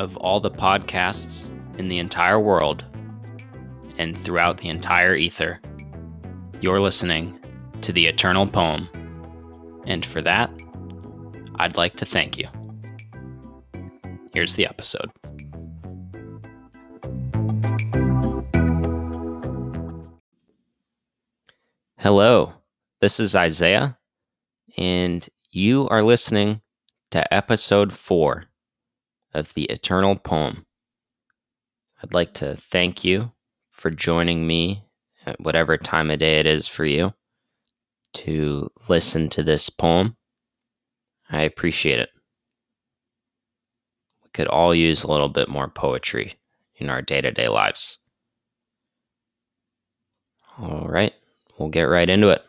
of all the podcasts in the entire world and throughout the entire ether, you're listening to the Eternal Poem. And for that, I'd like to thank you. Here's the episode. Hello, this is Isaiah, and you are listening to episode four of the Eternal Poem. I'd like to thank you for joining me at whatever time of day it is for you to listen to this poem. I appreciate it. We could all use a little bit more poetry in our day to day lives. All right, we'll get right into it.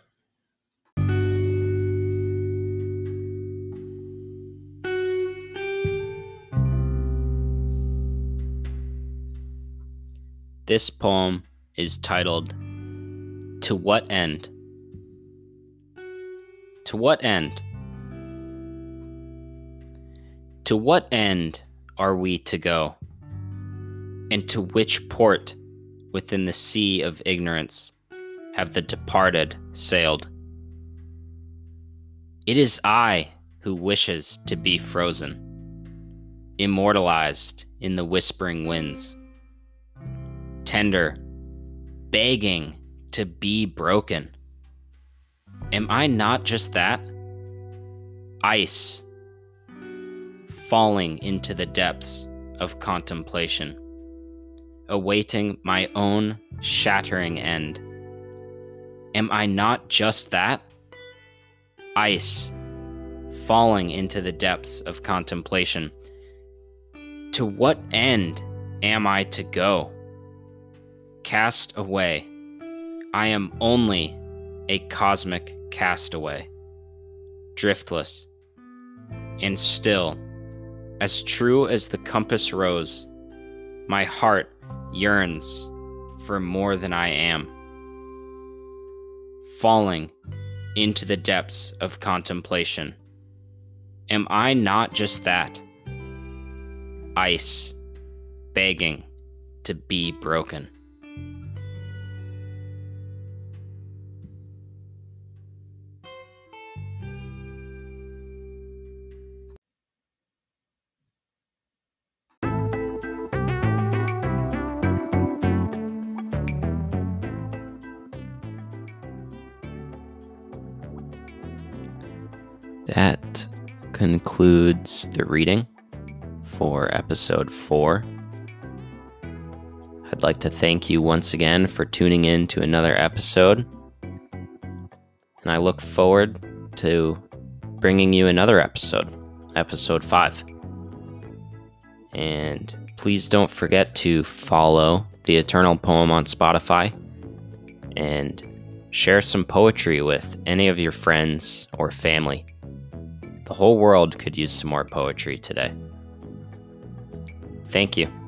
This poem is titled To What End? To what end? To what end are we to go? And to which port within the sea of ignorance have the departed sailed? It is I who wishes to be frozen, immortalized in the whispering winds tender, begging to be broken. Am I not just that? Ice falling into the depths of contemplation, awaiting my own shattering end. Am I not just that? Ice falling into the depths of contemplation. To what end am I to go? Cast away. I am only a cosmic castaway, driftless, and still, as true as the compass rose, my heart yearns for more than I am. Falling into the depths of contemplation. Am I not just that? Ice, begging to be broken. That concludes the reading for episode four. I'd like to thank you once again for tuning in to another episode. And I look forward to bringing you another episode, episode five. And please don't forget to follow The Eternal Poem on Spotify and share some poetry with any of your friends or family. The whole world could use some more poetry today. Thank you.